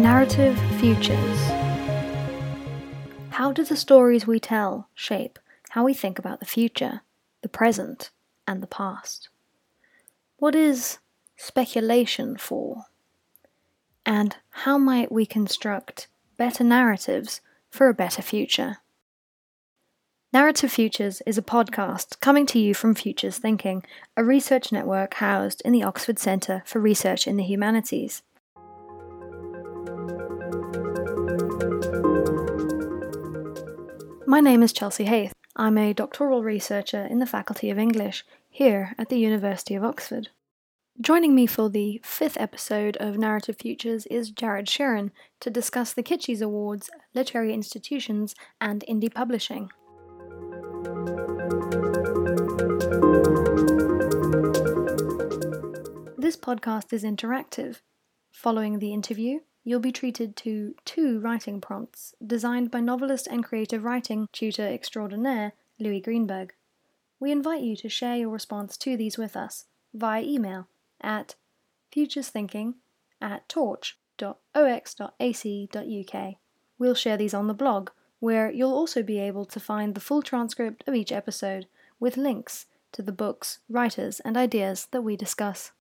Narrative Futures. How do the stories we tell shape how we think about the future, the present, and the past? What is speculation for? And how might we construct better narratives for a better future? Narrative Futures is a podcast coming to you from Futures Thinking, a research network housed in the Oxford Centre for Research in the Humanities. My name is Chelsea Haith. I'm a doctoral researcher in the Faculty of English here at the University of Oxford. Joining me for the fifth episode of Narrative Futures is Jared Shurin to discuss the Kitschies Awards, literary institutions, and indie publishing. This podcast is interactive. Following the interview, you'll be treated to two writing prompts designed by novelist and creative writing tutor extraordinaire Louis Greenberg. We invite you to share your response to these with us via email at futuresthinking at torch.ox.ac.uk. We'll share these on the blog, where you'll also be able to find the full transcript of each episode with links to the books, writers, and ideas that we discuss.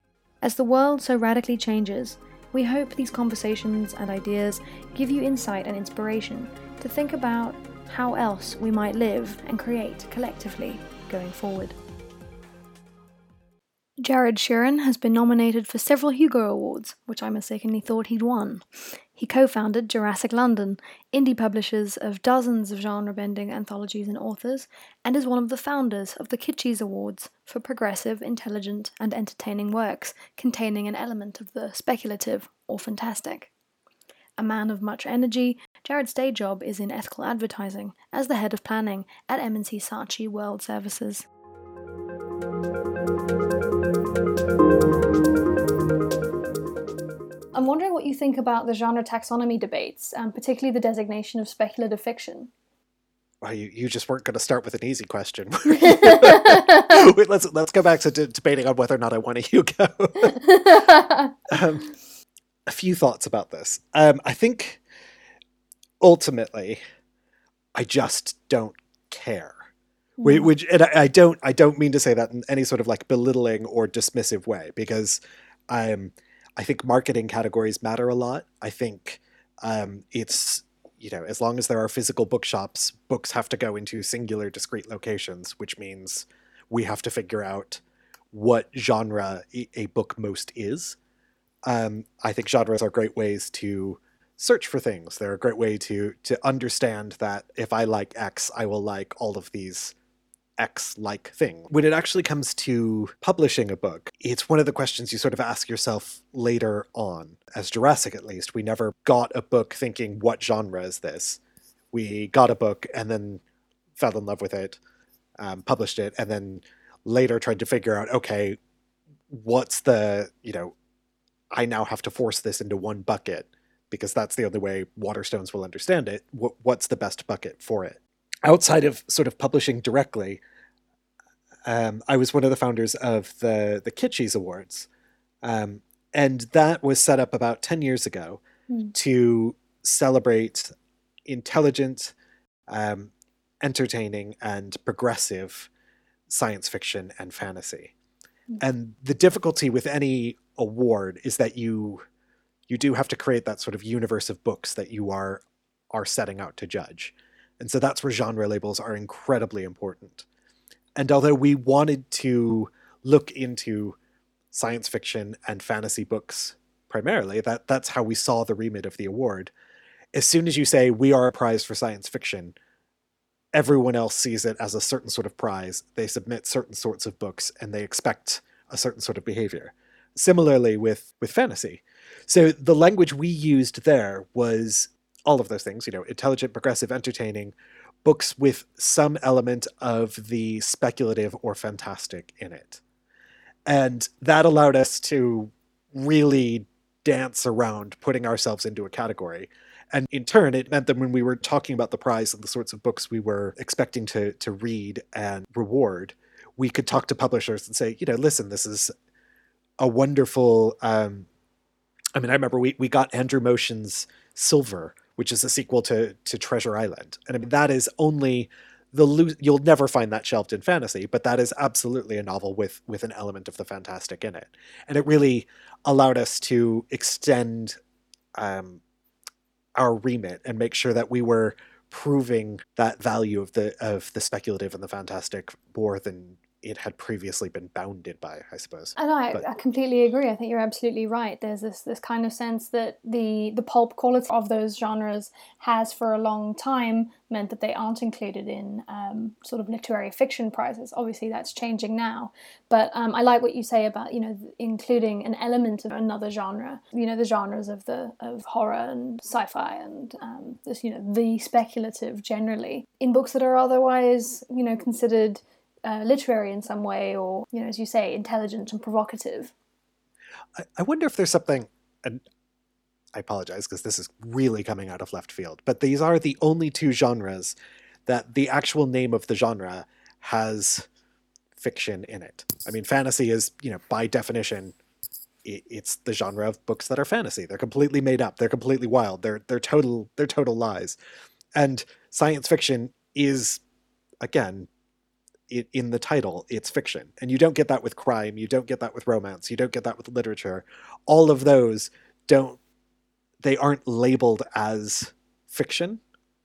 As the world so radically changes, we hope these conversations and ideas give you insight and inspiration to think about how else we might live and create collectively going forward. Jared Shurin has been nominated for several Hugo Awards, which I mistakenly thought he'd won. He co founded Jurassic London, indie publishers of dozens of genre bending anthologies and authors, and is one of the founders of the Kitschies Awards for progressive, intelligent, and entertaining works containing an element of the speculative or fantastic. A man of much energy, Jared's day job is in ethical advertising as the head of planning at M&C Saatchi World Services. I'm wondering what you think about the genre taxonomy debates, and particularly the designation of speculative fiction. Well, you, you just weren't going to start with an easy question. Wait, let's let's go back to d- debating on whether or not I want a Hugo. um, a few thoughts about this. Um, I think ultimately, I just don't care. Mm. Which, and I, I don't I don't mean to say that in any sort of like belittling or dismissive way because I'm. I think marketing categories matter a lot. I think um, it's you know as long as there are physical bookshops, books have to go into singular, discrete locations, which means we have to figure out what genre a book most is. Um, I think genres are great ways to search for things. They're a great way to to understand that if I like X, I will like all of these X like thing. When it actually comes to publishing a book, it's one of the questions you sort of ask yourself later on. As Jurassic, at least, we never got a book thinking, what genre is this? We got a book and then fell in love with it, um, published it, and then later tried to figure out, okay, what's the, you know, I now have to force this into one bucket because that's the only way Waterstones will understand it. what's the best bucket for it? Outside of sort of publishing directly, um, I was one of the founders of the the Kitschies Awards, um, and that was set up about ten years ago mm. to celebrate intelligent, um, entertaining, and progressive science fiction and fantasy. Mm. And the difficulty with any award is that you you do have to create that sort of universe of books that you are are setting out to judge. And so that's where genre labels are incredibly important. And although we wanted to look into science fiction and fantasy books primarily, that that's how we saw the remit of the award. As soon as you say we are a prize for science fiction, everyone else sees it as a certain sort of prize. They submit certain sorts of books and they expect a certain sort of behavior. Similarly with with fantasy. So the language we used there was all of those things, you know, intelligent, progressive, entertaining, books with some element of the speculative or fantastic in it. And that allowed us to really dance around putting ourselves into a category. And in turn, it meant that when we were talking about the prize and the sorts of books we were expecting to, to read and reward, we could talk to publishers and say, you know, listen, this is a wonderful um, I mean, I remember we, we got Andrew Motion's Silver, which is a sequel to to Treasure Island, and I mean that is only the lo- you'll never find that shelved in fantasy, but that is absolutely a novel with with an element of the fantastic in it, and it really allowed us to extend um, our remit and make sure that we were proving that value of the of the speculative and the fantastic more than it had previously been bounded by, I suppose. And I, But- I completely agree. I think you're absolutely right. There's this this kind of sense that the the pulp quality of those genres has for a long time meant that they aren't included in um, sort of literary fiction prizes. Obviously, that's changing now. But um, I like what you say about you know including an element of another genre. You know the genres of the of horror and sci-fi and um, this you know the speculative generally in books that are otherwise you know considered uh, literary in some way, or you know, as you say, intelligent and provocative. I, I wonder if there's something, and I apologize because this is really coming out of left field, but these are the only two genres that the actual name of the genre has fiction in it. I mean, fantasy is, you know, by definition, it's the genre of books that are fantasy. They're completely made up. They're completely wild. They're they're total they're total lies. And science fiction is, again, i in the title, it's fiction. And you don't get that with crime. You don't get that with romance. You don't get that with literature. All of those don't, they aren't labeled as fiction,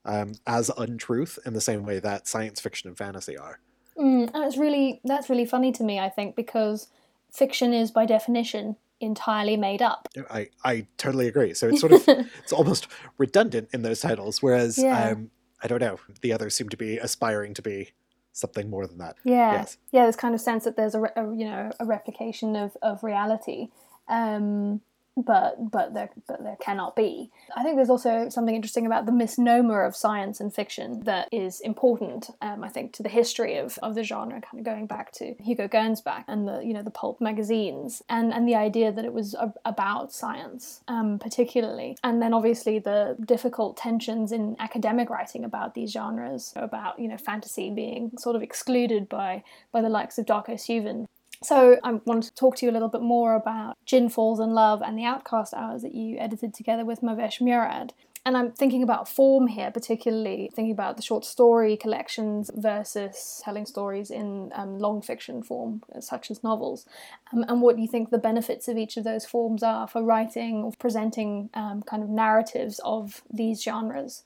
um, as untruth in the same way that science fiction and fantasy are. Mm, and it's really that's really funny to me. I think because fiction is by definition entirely made up. I, I totally agree. So it's sort of, it's almost redundant in those titles, whereas, Yeah. um, I don't know, the others seem to be aspiring to be something more than that. Yeah, Yes. yeah. There's kind of sense that there's a, a you know a replication of, of reality, um, but but there but there cannot be. I think there's also something interesting about the misnomer of science and fiction that is important. Um, I think to the history of, of the genre, kind of going back to Hugo Gernsback and the you know the pulp magazines and and the idea that it was a, about science, um, particularly, and then obviously the difficult tensions in academic writing about these genres, about you know fantasy being sort of excluded by by the likes of Darko Suvin. So I wanted to talk to you a little bit more about Djinn Falls in Love and the Outcast Hours that you edited together with Mahvesh Murad. And I'm thinking about form here, particularly thinking about the short story collections versus telling stories in um, long fiction form, such as novels, um, and what you think the benefits of each of those forms are for writing or presenting um, kind of narratives of these genres.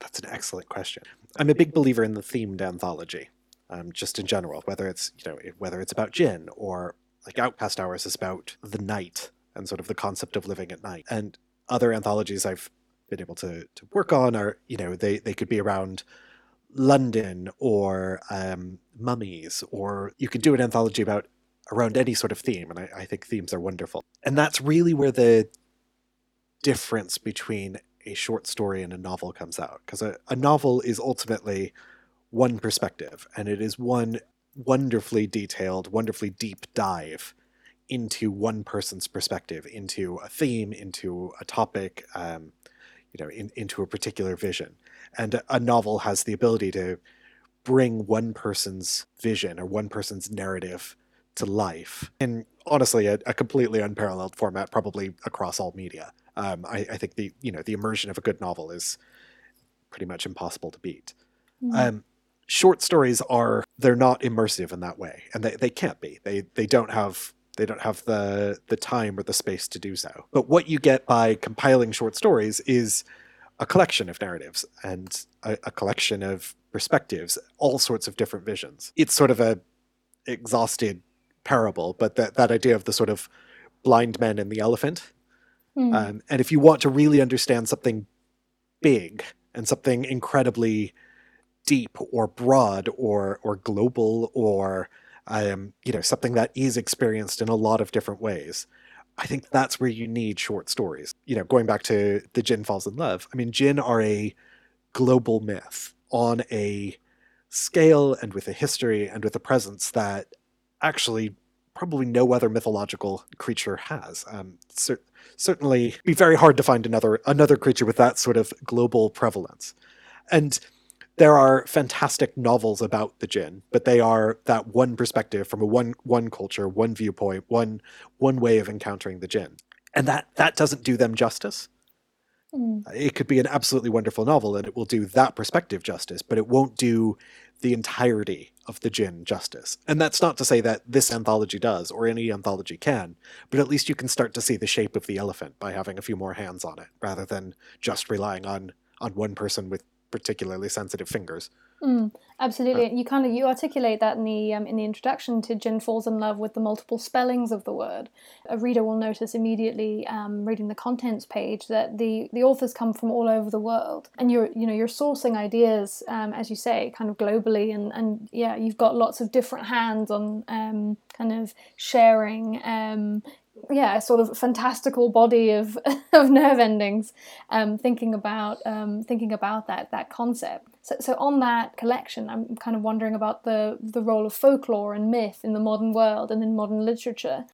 That's an excellent question. I'm a big believer in the themed anthology, um, just in general. Whether it's you know whether it's about jinn or like Outcast Hours is about the night and sort of the concept of living at night. And other anthologies I've been able to to work on are you know they they could be around London or um, mummies, or you could do an anthology about around any sort of theme. And I, I think themes are wonderful. And that's really where the difference between a short story and a novel comes out because a, a novel is ultimately one perspective and it is one wonderfully detailed wonderfully deep dive into one person's perspective into a theme into a topic um, you know in, into a particular vision. And a, novel has the ability to bring one person's vision or one person's narrative to life in honestly a, a completely unparalleled format probably across all media. Um, I, I think the you know the immersion of a good novel is pretty much impossible to beat. Um, short stories are they're not immersive in that way, and they, they can't be. They they don't have they don't have the the time or the space to do so. But what you get by compiling short stories is a collection of narratives and a, a collection of perspectives, all sorts of different visions. It's sort of a exhausted parable, but that that idea of the sort of blind man and the elephant Mm. um, and if you want to really understand something big and something incredibly deep or broad or or global or um, you know something that is experienced in a lot of different ways, I think that's where you need short stories. You know, going back to the Djinn falls in love. I mean, Jinn are a global myth on a scale and with a history and with a presence that actually probably no other mythological creature has. Um, cer- certainly, be very hard to find another another creature with that sort of global prevalence. And there are fantastic novels about the jinn, but they are that one perspective from a one one culture, one viewpoint, one one way of encountering the jinn. and that that doesn't do them justice. Mm. It could be an absolutely wonderful novel, and it will do that perspective justice, but it won't do the entirety of the Jinn justice. And that's not to say that this anthology does, or any anthology can, but at least you can start to see the shape of the elephant by having a few more hands on it, rather than just relying on on one person with particularly sensitive fingers. Mm, absolutely, you kind of you articulate that in the um, in the introduction to Djinn falls in love with the multiple spellings of the word. A reader will notice immediately, um, reading the contents page, that the the authors come from all over the world, and you're you know you're sourcing ideas, um, as you say, kind of globally, and and yeah, you've got lots of different hands on um, kind of sharing um, yeah, sort of fantastical body of, of nerve endings, um, thinking about um, thinking about that that concept. So, so on that collection, I'm kind of wondering about the the role of folklore and myth in the modern world and in modern literature,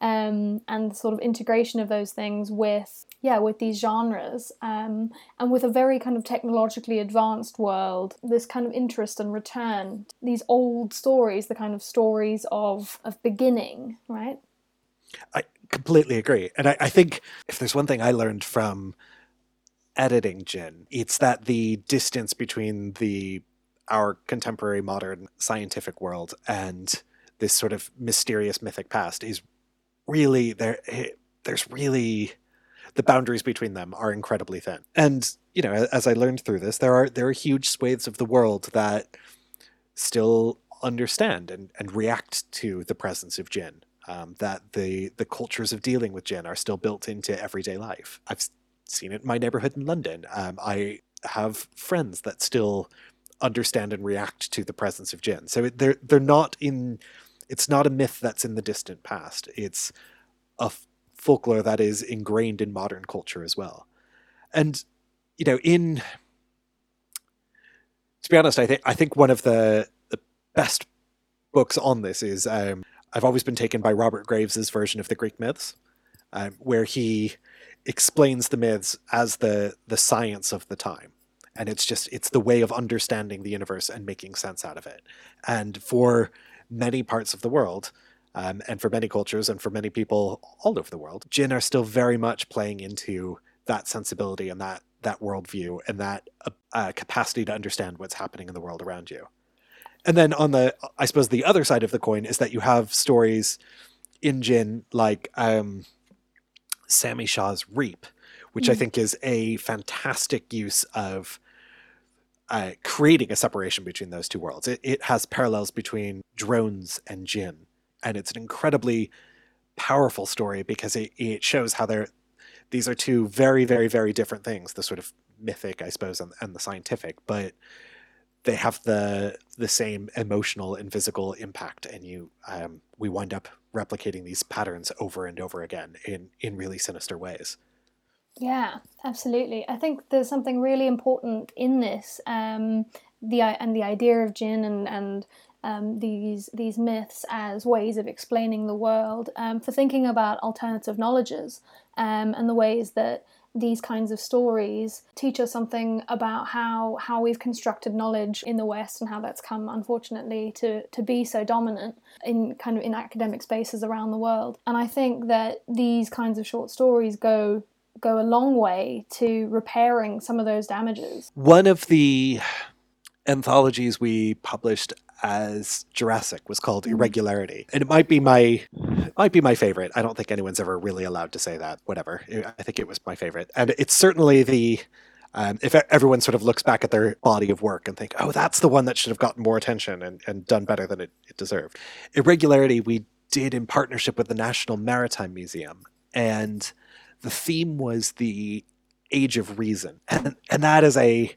um, and the sort of integration of those things with yeah with these genres um, and with a very kind of technologically advanced world this kind of interest and return these old stories the kind of stories of of beginning right I completely agree. And I, I, think if there's one thing I learned from editing Djinn, it's that the distance between the our contemporary modern scientific world and this sort of mysterious mythic past is really there eh, there's really the boundaries between them are incredibly thin. And, you know, as I learned through this, there are there are huge swathes of the world that still understand and, and react to the presence of Jinn um, that the the cultures of dealing with jinn are still built into everyday life. I've seen it in my neighborhood in London. Um, I have friends that still understand and react to the presence of jinn. So they're they're not in. It's not a myth that's in the distant past. It's a folklore that is ingrained in modern culture as well. And you know, in to be honest, I think I think one of the the best books on this is um, I've always been taken by Robert Graves's version of the Greek myths, um, where he explains the myths as the the science of the time, and it's just it's the way of understanding the universe and making sense out of it. And for many parts of the world, um, and for many cultures, and for many people all over the world, Jinn are still very much playing into that sensibility and that that worldview and that uh, capacity to understand what's happening in the world around you. And then on the, I suppose the other side of the coin is that you have stories in Jinn like um, Sami Shah's Reap, which mm. I think is a fantastic use of uh, creating a separation between those two worlds. It, it has parallels between drones and Jinn, and it's an incredibly powerful story because it, it shows how they're these are two very, very, very different things. The sort of mythic, I suppose, and, and the scientific, but they have the the same emotional and physical impact, and you um, we wind up replicating these patterns over and over again in in really sinister ways. Yeah, absolutely. I think there's something really important in this, um, the and the idea of Jinn and and um, these these myths as ways of explaining the world, um, for thinking about alternative knowledges um, and the ways that these kinds of stories teach us something about how how we've constructed knowledge in the West and how that's come unfortunately to to be so dominant in kind of in academic spaces around the world. And I think that these kinds of short stories go go a long way to repairing some of those damages. One of the anthologies we published as Jurassic was called mm. Irregularity, and it might be my might be my favorite. I don't think anyone's ever really allowed to say that. Whatever. I think it was my favorite, and it's certainly the. Um, if everyone sort of looks back at their body of work and think, oh, that's the one that should have gotten more attention and, and done better than it, it deserved. Irregularity we did in partnership with the National Maritime Museum, and the theme was the age of reason, and and that is a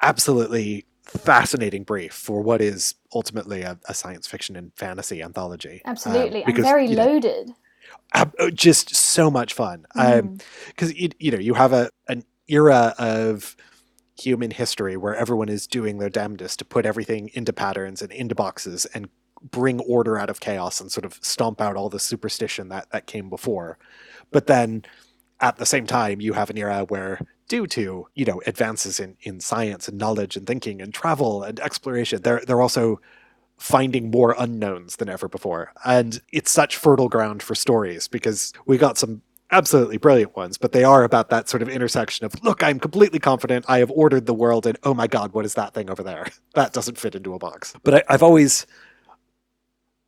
absolutely fascinating brief for what is ultimately a, a science fiction and fantasy anthology. Absolutely, um, because, and very loaded. Know, uh, just so much fun. Because mm. um, you know you have a an era of human history where everyone is doing their damnedest to put everything into patterns and into boxes and bring order out of chaos and sort of stomp out all the superstition that that came before. But then at the same time, you have an era where due to you know advances in in science and knowledge and thinking and travel and exploration they're they're also finding more unknowns than ever before. And it's such fertile ground for stories because we got some absolutely brilliant ones, but they are about that sort of intersection of look, I'm completely confident, I have ordered the world, and oh my god, what is that thing over there? That doesn't fit into a box. But I, I've always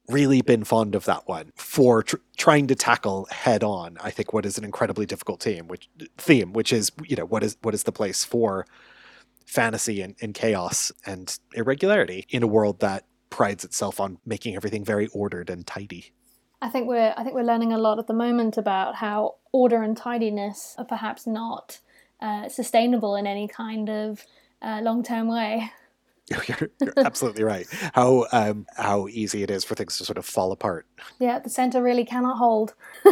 really been fond of that one for tr- trying to tackle head on. I think what is an incredibly difficult theme, which theme, which is you know what is what is the place for fantasy and, and chaos and irregularity in a world that prides itself on making everything very ordered and tidy. I think we're I think we're learning a lot at the moment about how order and tidiness are perhaps not uh, sustainable in any kind of uh, long term way. You're, you're absolutely right. How um, how easy it is for things to sort of fall apart. Yeah, the centre really cannot hold.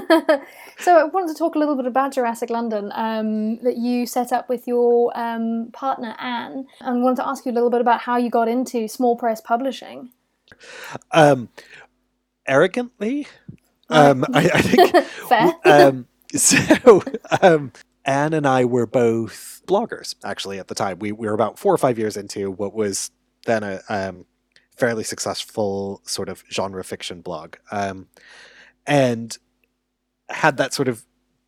so I wanted to talk a little bit about Jurassic London um, that you set up with your um, partner Anne, and wanted to ask you a little bit about how you got into small press publishing. Um, arrogantly, um, I, I think. Fair. um, so um, Anne and I were both bloggers actually at the time. We, we were about four or five years into what was then a um, fairly successful sort of genre fiction blog, um, and had that sort of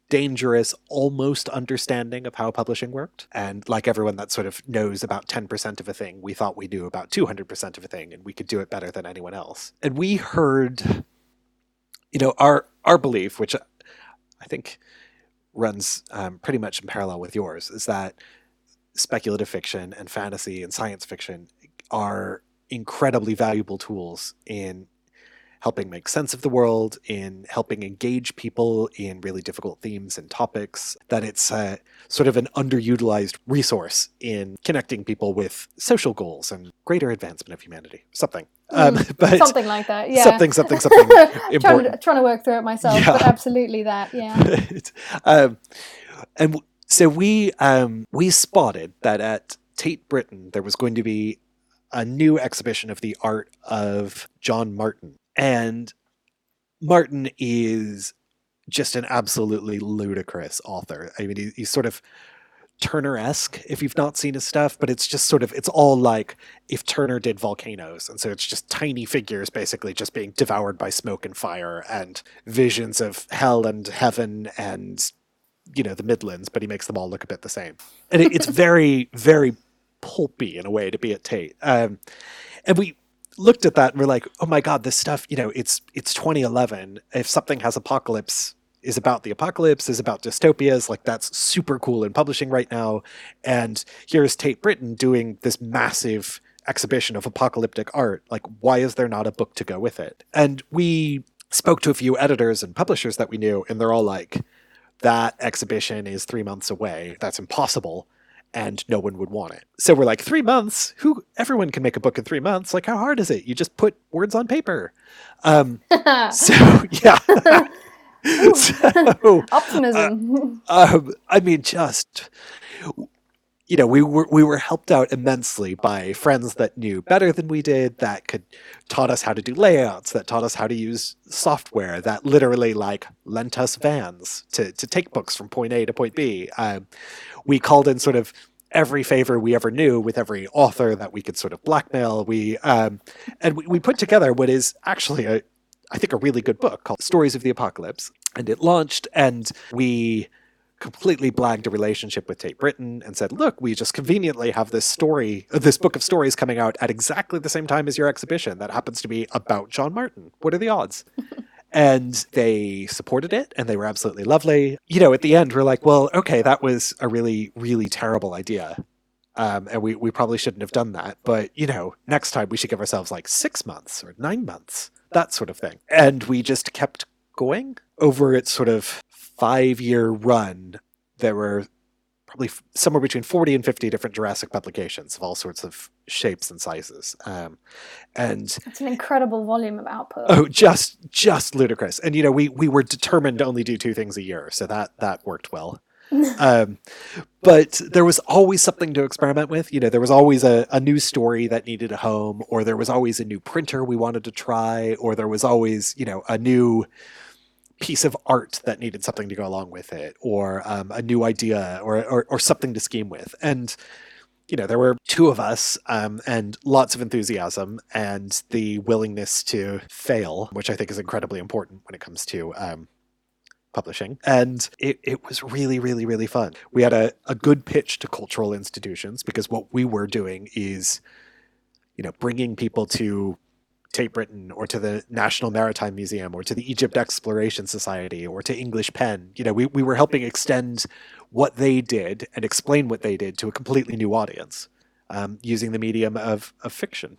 dangerous almost understanding of how publishing worked. And like everyone that sort of knows about 10% of a thing we thought we knew about 200% of a thing and we could do it better than anyone else. And we heard you know our our belief which i think runs um, pretty much in parallel with yours is that speculative fiction and fantasy and science fiction are incredibly valuable tools in helping make sense of the world, in helping engage people in really difficult themes and topics, that it's uh, sort of an underutilized resource in connecting people with social goals and greater advancement of humanity. Something. Um, but something like that, yeah. Something, something, something trying, to, trying to work through it myself, Yeah. but absolutely that, yeah. um, and so we um, we spotted that at Tate Britain there was going to be a new exhibition of the art of John Martin, and Martin is just an absolutely ludicrous author. I mean, he, he's sort of Turner-esque if you've not seen his stuff, but it's just sort of it's all like if Turner did volcanoes, and so it's just tiny figures basically just being devoured by smoke and fire and visions of hell and heaven and you know the Midlands, but he makes them all look a bit the same, and it, it's very very pulpy in a way to be at Tate. Um, and we looked at that and we're like, oh my god, this stuff, you know, it's it's 2011. If something has apocalypse is about the apocalypse, is about dystopias, like that's super cool in publishing right now. And here's Tate Britain doing this massive exhibition of apocalyptic art. Like, why is there not a book to go with it? And we spoke to a few editors and publishers that we knew, and they're all like, that exhibition is three months away. That's impossible. And no one would want it. So we're like, three months? Who everyone can make a book in three months. Like, how hard is it? You just put words on paper. Um, so yeah. so Optimism. um, I mean, just you know, we were we were helped out immensely by friends that knew better than we did, that could taught us how to do layouts, that taught us how to use software, that literally like lent us vans to to take books from point A to point B. Um, we called in sort of every favor we ever knew with every author that we could sort of blackmail. We um, and we, we put together what is actually a I think a really good book called Stories of the Apocalypse, and it launched, and we completely blagged a relationship with Tate Britain and said, "Look, we just conveniently have this story, this book of stories coming out at exactly the same time as your exhibition that happens to be about John Martin. What are the odds?" and they supported it and they were absolutely lovely. You know, at the end we're like, "Well, okay, that was a really really terrible idea." Um, and we, we probably shouldn't have done that. But, you know, next time we should give ourselves like six months or nine months, that sort of thing. And we just kept going over its sort of five year run. There were probably f- somewhere between 40 and 50 different Jurassic publications of all sorts of shapes and sizes. Um, and It's an incredible volume of output. oh, just just ludicrous. And you know, we we were determined to only do two things a year, so that that worked well. um, but there was always something to experiment with. You know, there was always a, a new story that needed a home, or there was always a new printer we wanted to try, or there was always, you know, a new piece of art that needed something to go along with it, or um, a new idea, or, or or something to scheme with. And you know, there were two of us um, and lots of enthusiasm and the willingness to fail, which I think is incredibly important when it comes to um, publishing. And it, it was really, really, really fun. We had a, a good pitch to cultural institutions because what we were doing is, you know, bringing people to Tate Britain or to the National Maritime Museum or to the Egypt Exploration Society or to English Pen. You know, we, we were helping extend what they did and explain what they did to a completely new audience um, using the medium of, of fiction.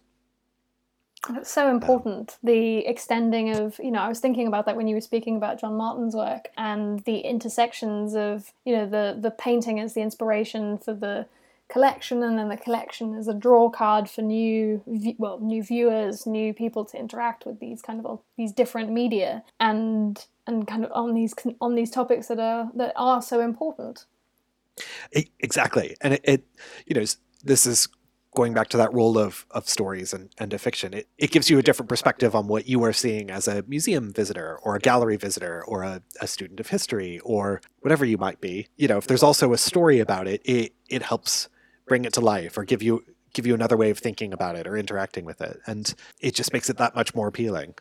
That's so important. the extending of, you know, I was thinking about that when you were speaking about John Martin's work and the intersections of, you know, the the painting as the inspiration for the collection and then the collection is a draw card for new well new viewers new people to interact with these kind of these different media and and kind of on these on these topics that are that are so important exactly and it, it you know this is going back to that role of of stories and, and of fiction it, it gives you a different perspective on what you are seeing as a museum visitor or a gallery visitor or a, a student of history or whatever you might be. You know if there's also a story about it it it helps bring it to life or give you give you another way of thinking about it or interacting with it. And it just makes it that much more appealing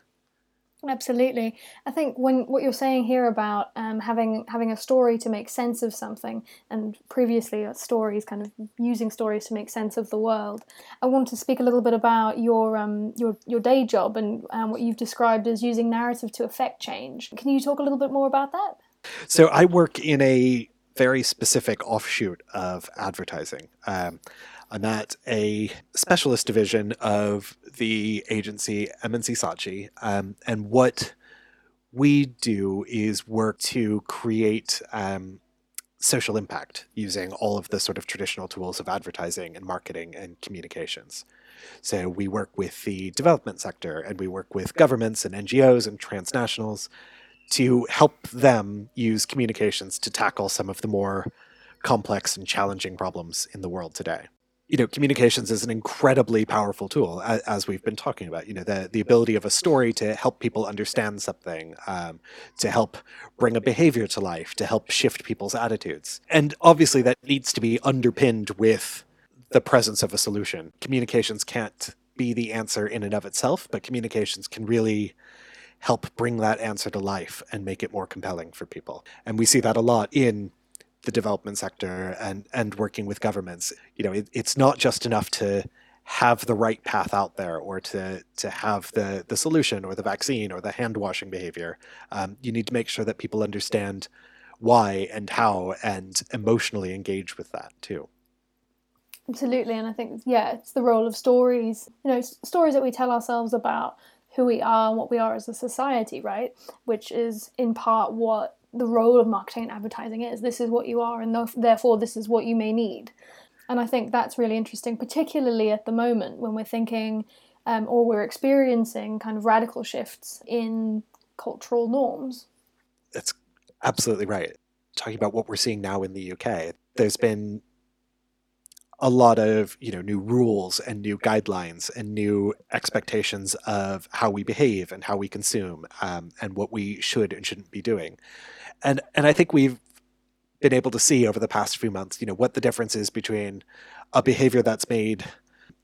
absolutely. I think when what you're saying here about um, having having a story to make sense of something and previously stories kind of using stories to make sense of the world i want to speak a little bit about your um, your your day job and um, what you've described as using narrative to affect change. Can you talk a little bit more about that? So i work in a very specific offshoot of advertising. Um, I'm at a specialist division of the agency M&C Saatchi, um, and what we do is work to create um, social impact using all of the sort of traditional tools of advertising and marketing and communications. So we work with the development sector and we work with governments and NGOs and transnationals to help them use communications to tackle some of the more complex and challenging problems in the world today. You know, communications is an incredibly powerful tool, as we've been talking about. You know, the, the ability of a story to help people understand something, um, to help bring a behavior to life, to help shift people's attitudes. And obviously, that needs to be underpinned with the presence of a solution. Communications can't be the answer in and of itself, but communications can really help bring that answer to life and make it more compelling for people. And we see that a lot in the development sector and and working with governments. You know, it, it's not just enough to have the right path out there or to to have the the solution or the vaccine or the hand washing behavior. Um, you need to make sure that people understand why and how and emotionally engage with that too. Absolutely, and I think yeah, it's the role of stories. You know, stories that we tell ourselves about who we are and what we are as a society, right? Which is in part what the role of marketing and advertising is. This is what you are, and therefore, this is what you may need. And I think that's really interesting, particularly at the moment when we're thinking um, or we're experiencing kind of radical shifts in cultural norms. That's absolutely right. Talking about what we're seeing now in the UK, there's been a lot of you know new rules and new guidelines and new expectations of how we behave and how we consume um, and what we should and shouldn't be doing and and i think we've been able to see over the past few months you know what the difference is between a behavior that's made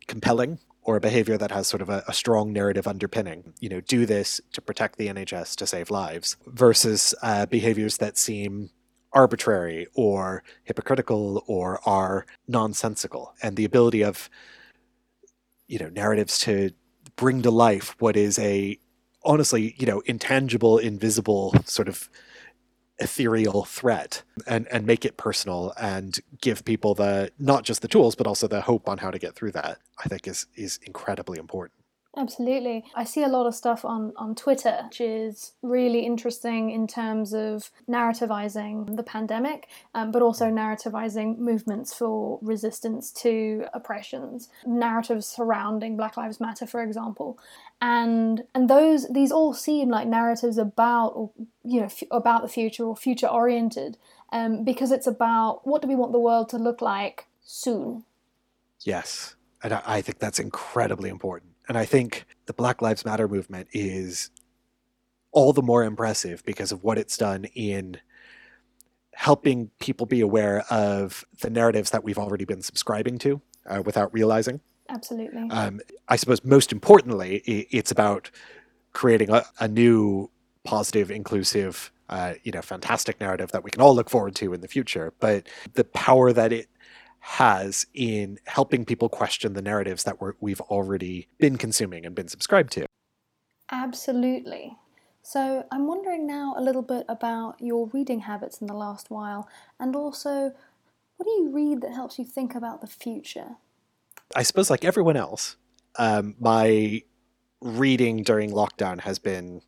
compelling or a behavior that has sort of a, a strong narrative underpinning you know do this to protect the nhs to save lives versus uh, behaviors that seem arbitrary or hypocritical or are nonsensical. And the ability of you know narratives to bring to life what is a honestly you know intangible invisible sort of ethereal threat and and make it personal and give people the not just the tools but also the hope on how to get through that i think is is incredibly important Absolutely. I see a lot of stuff on, on Twitter, which is really interesting in terms of narrativizing the pandemic, um, but also narrativizing movements for resistance to oppressions, narratives surrounding Black Lives Matter, for example. And and those these all seem like narratives about or you know f- about the future or future oriented, um, because it's about what do we want the world to look like soon. Yes, and I, I think that's incredibly important and I think the Black Lives Matter movement is all the more impressive because of what it's done in helping people be aware of the narratives that we've already been subscribing to uh, without realizing. Absolutely. Um, I suppose most importantly, it's about creating a, a new, positive, inclusive, uh, you know, fantastic narrative that we can all look forward to in the future. But the power that it has in helping people question the narratives that we're, we've already been consuming and been subscribed to. Absolutely. So I'm wondering now a little bit about your reading habits in the last while, and also what do you read that helps you think about the future? I suppose, like everyone else, um, my reading during lockdown has been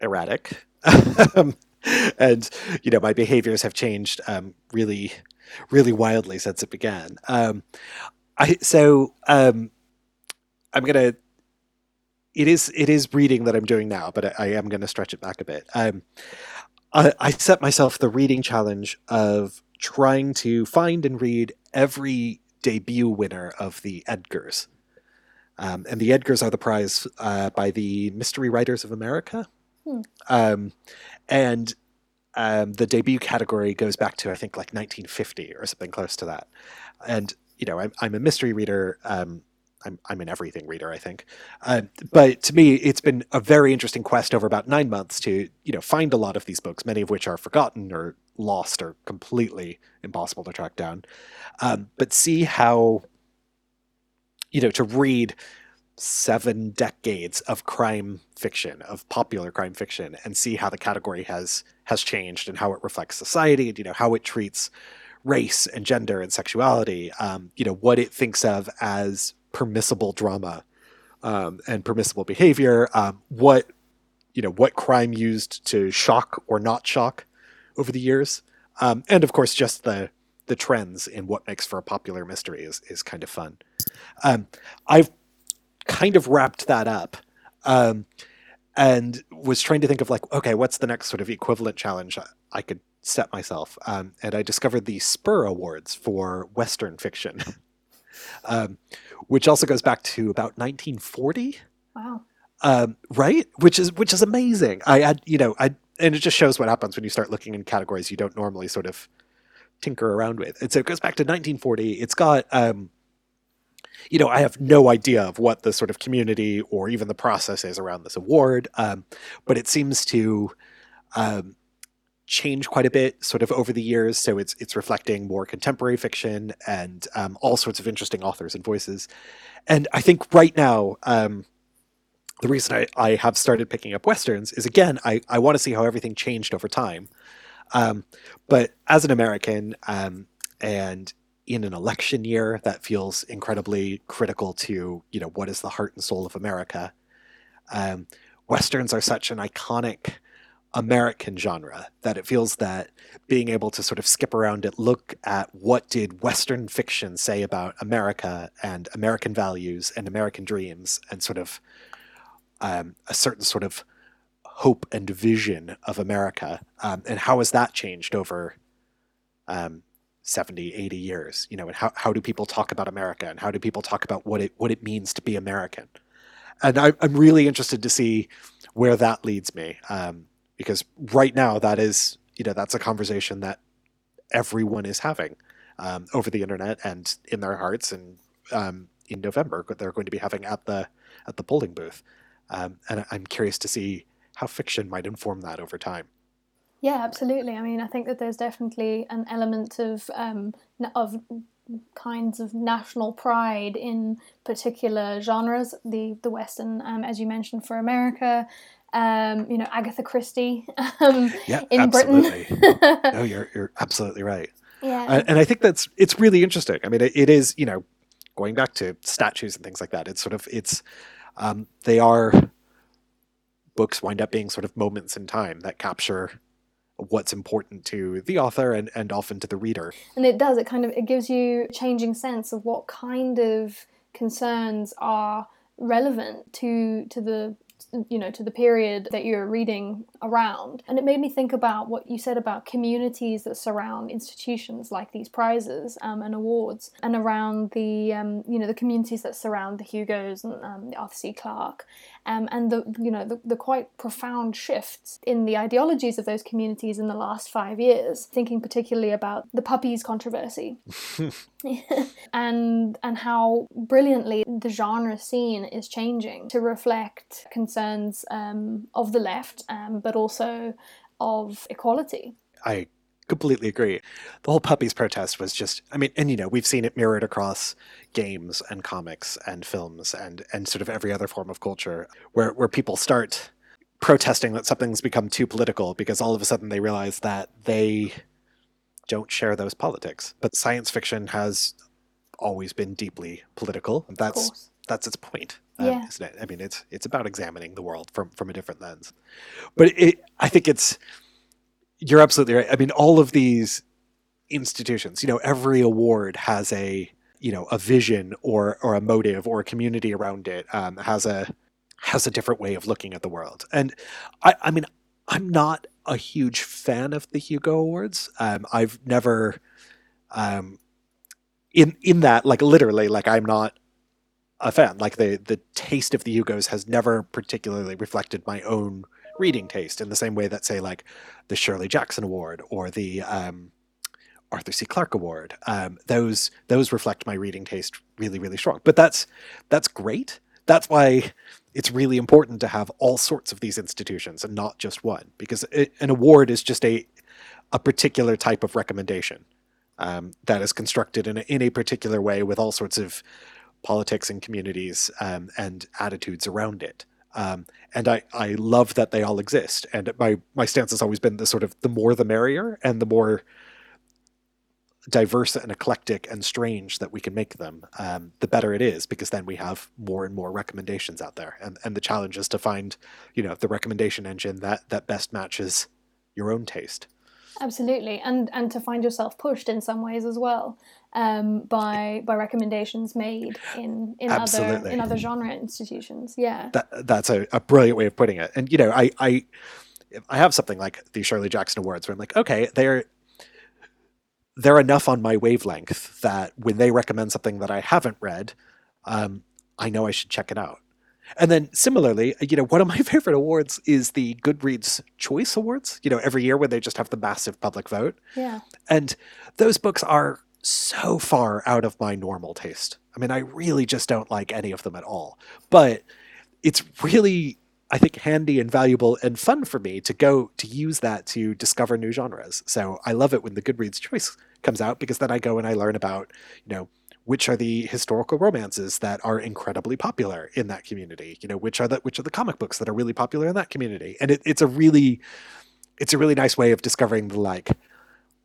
erratic. Um, and, you know, my behaviors have changed um, really, really wildly since it began. Um, I, so um, I'm going to it is it is reading that I'm doing now, but I, I am going to stretch it back a bit. Um, I, I, set myself the reading challenge of trying to find and read every debut winner of the Edgars. Um, and the Edgars are the prize uh, by the Mystery Writers of America. Hmm. Um, and um, the debut category goes back to, I think, like 1950 or something close to that. And, you know, I'm, I'm a mystery reader um, I'm, I'm an everything reader, I think. Uh, but to me, it's been a very interesting quest over about nine months to you know find a lot of these books, many of which are forgotten or lost or completely impossible to track down. Um, but see how you know to read seven decades of crime fiction of popular crime fiction and see how the category has has changed and how it reflects society and you know how it treats race and gender and sexuality um, you know what it thinks of as permissible drama um, and permissible behavior. Um, what you know, what crime used to shock or not shock over the years, um, and of course, just the the trends in what makes for a popular mystery is is kind of fun. Um, I've kind of wrapped that up. Um, and was trying to think of like, okay, what's the next sort of equivalent challenge I could set myself? Um, and I discovered the Spur Awards for Western fiction. um, which also goes back to about 1940. Wow. Um, right, which is which is amazing. I had you know I and it just shows what happens when you start looking in categories you don't normally sort of tinker around with. And so it goes back to 1940. It's got um, you know, I have no idea of what the sort of community or even the process is around this award, um, but it seems to um, changed quite a bit sort of over the years. So it's it's reflecting more contemporary fiction and um, all sorts of interesting authors and voices. And i think right now um, the reason I, I have started picking up westerns is again i, I want to see how everything changed over time. Um, but as an american um, and in an election year that feels incredibly critical to you know what is the heart and soul of america. Um, westerns are such an iconic American genre that it feels that being able to sort of skip around it, look at what did Western fiction say about America and American values and American dreams and sort of um, a certain sort of hope and vision of America um, and how has that changed over um, 70, 80 years, you know, and how, how do people talk about America and how do people talk about what it, what it means to be American? And I, am really interested to see where that leads me. Um, because right now that is you know that's a conversation that everyone is having um, over the internet and in their hearts and um, in November they're going to be having at the at the polling booth um, and I'm curious to see how fiction might inform that over time. Yeah, absolutely. I mean, I think that there's definitely an element of um, of kinds of national pride in particular genres. The the Western, um, as you mentioned, for America, um, you know, Agatha Christie um, yeah, in absolutely. Britain. no, you're you're absolutely right. Yeah, and I think that's it's really interesting. I mean, it, it is you know, going back to statues and things like that. It's sort of it's um, they are books wind up being sort of moments in time that capture what's important to the author and, and often to the reader. And it does, it kind of it gives you a changing sense of what kind of concerns are relevant to to the you know to the period that you're reading around. And it made me think about what you said about communities that surround institutions like these prizes um, and awards and around the um, you know the communities that surround the hugos and um, the arthur c. Clarke um, and the you know the, the quite profound shifts in the ideologies of those communities in the last five years. Thinking particularly about the puppies controversy, and and how brilliantly the genre scene is changing to reflect concerns um, of the left, um, but also of equality. I completely agree. The whole puppies protest was just I mean and you know we've seen it mirrored across games and comics and films and and sort of every other form of culture where where people start protesting that something's become too political because all of a sudden they realize that they don't share those politics. But science fiction has always been deeply political. That's that's its point. Um, isn't it? I mean, it's it's about examining the world from from a different lens. But it, I think it's you're absolutely right. I mean, all of these institutions, you know, every award has a you know a vision or or a motive or a community around it um, has a has a different way of looking at the world. And I, I mean, I'm not a huge fan of the Hugo Awards. Um, I've never, um, in in that like literally like I'm not a fan. Like the the taste of the Hugos has never particularly reflected my own reading taste in the same way that say like the Shirley Jackson Award or the um, Arthur C. Clarke Award. Um, those those reflect my reading taste really really strong. But that's that's great. That's why it's really important to have all sorts of these institutions and not just one because it, an award is just a a particular type of recommendation um, that is constructed in a, in a particular way with all sorts of politics and communities um, and attitudes around it. Um, and I, I love that they all exist. And my, my stance has always been the sort of the more the merrier and the more diverse and eclectic and strange that we can make them, um, the better it is because then we have more and more recommendations out there. And, and the challenge is to find, you know, the recommendation engine that, that best matches your own taste. Absolutely, and and to find yourself pushed in some ways as well um, by by recommendations made in in Absolutely. other in other genre institutions. Yeah, that, that's a, a brilliant way of putting it. And you know, I I I have something like the Shirley Jackson Awards where I'm like, okay, they're they're enough on my wavelength that when they recommend something that I haven't read, um, I know I should check it out. And then similarly, you know, one of my favorite awards is the Goodreads Choice Awards, you know, every year when they just have the massive public vote. Yeah. And those books are so far out of my normal taste. I mean, I really just don't like any of them at all. But it's really I think handy and valuable and fun for me to go to use that to discover new genres. So I love it when the Goodreads choice comes out because then I go and I learn about, you know, which are the historical romances that are incredibly popular in that community you know which are the which are the comic books that are really popular in that community. And it, it's a really it's a really nice way of discovering the like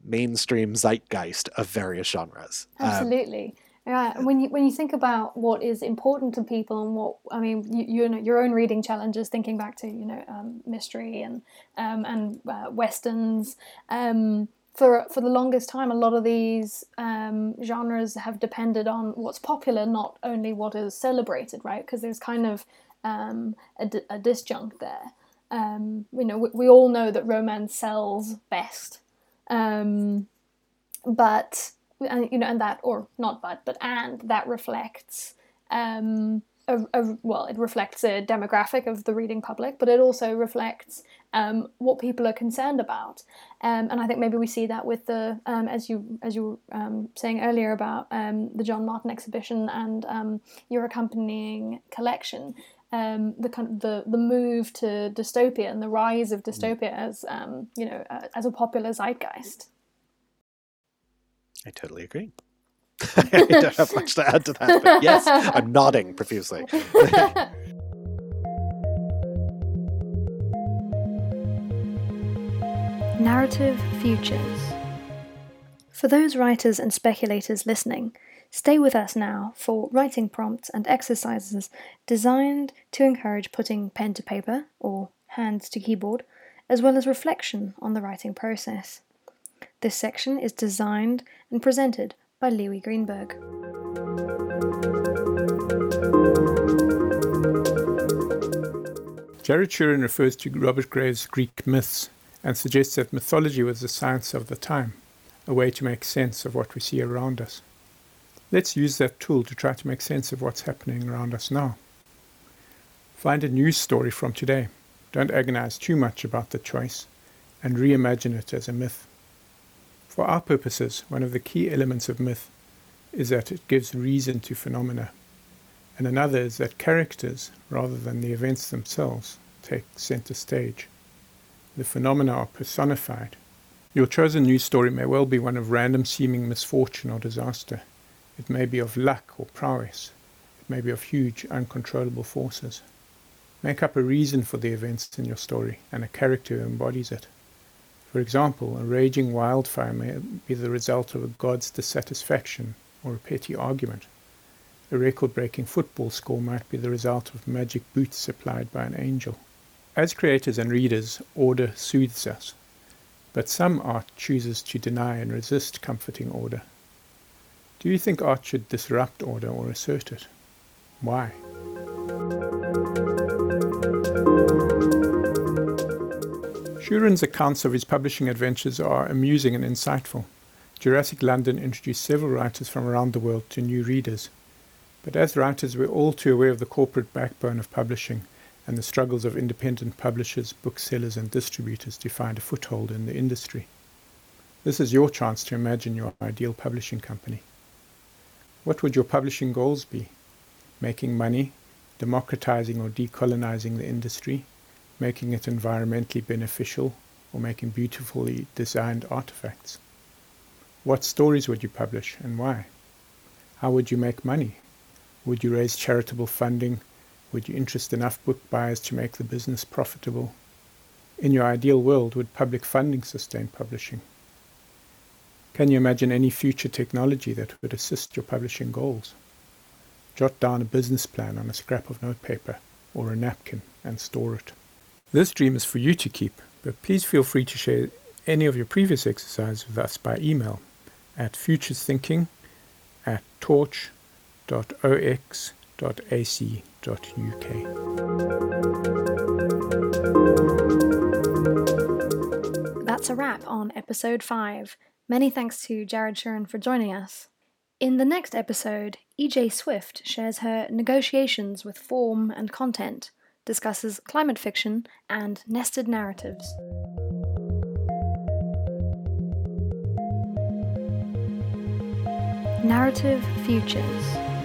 mainstream zeitgeist of various genres. Um, absolutely. Um, yeah, when you when you think about what is important to people and what I mean, you, you know your own reading challenges, thinking back to you know um, mystery and um, and uh, westerns, um, for for the longest time, a lot of these um, genres have depended on what's popular, not only what is celebrated, right? Because there's kind of um, a, a, disjunct there. Um, you know, we, we, all know that romance sells best, um, but and, you know, and that or not but, but and that reflects um, a, a, well, it reflects a demographic of the reading public, but it also reflects um, what people are concerned about. Um, and I think maybe we see that with the, um, as you as you were um, saying earlier about um, the John Martin exhibition and um, your accompanying collection. the kind of the, the move to dystopia and the rise of dystopia as you know uh, as a popular zeitgeist. I totally agree. I don't have much to add to that, but yes, I'm nodding profusely. Narrative Futures. For those writers and speculators listening, stay with us now for writing prompts and exercises designed to encourage putting pen to paper or hands to keyboard, as well as reflection on the writing process. This section is designed and presented by Louis Greenberg. Jared Shurin refers to Robert Graves' Greek myths and suggests that mythology was the science of the time, a way to make sense of what we see around us. Let's use that tool to try to make sense of what's happening around us now. Find a news story from today. Don't agonize too much about the choice and reimagine it as a myth. For our purposes, one of the key elements of myth is that it gives reason to phenomena, and another is that characters, rather than the events themselves, take center stage. The phenomena are personified. Your chosen news story may well be one of random seeming misfortune or disaster. It may be of luck or prowess. It may be of huge, uncontrollable forces. Make up a reason for the events in your story and a character who embodies it. For example, a raging wildfire may be the result of a god's dissatisfaction or a petty argument. A record breaking football score might be the result of magic boots supplied by an angel. As creators and readers, order soothes us, but some art chooses to deny and resist comforting order. Do you think art should disrupt order or assert it? Why? Shurin's accounts of his publishing adventures are amusing and insightful. Jurassic London introduced several writers from around the world to new readers. But as writers, we're all too aware of the corporate backbone of publishing and the struggles of independent publishers, booksellers, and distributors to find a foothold in the industry. This is your chance to imagine your ideal publishing company. What would your publishing goals be? Making money, democratizing or decolonizing the industry, making it environmentally beneficial, or making beautifully designed artifacts? What stories would you publish and why? How would you make money? Would you raise charitable funding? Would you interest enough book buyers to make the business profitable? In your ideal world, would public funding sustain publishing? Can you imagine any future technology that would assist your publishing goals? Jot down a business plan on a scrap of notepaper or a napkin and store it. This dream is for you to keep, but please feel free to share any of your previous exercises with us by email at futuresthinking at torch.ox.ac.uk. That's a wrap on episode 5. Many thanks to Jared Shurin for joining us. In the next episode, EJ Swift shares her negotiations with form and content discusses climate fiction and nested narratives. Narrative Futures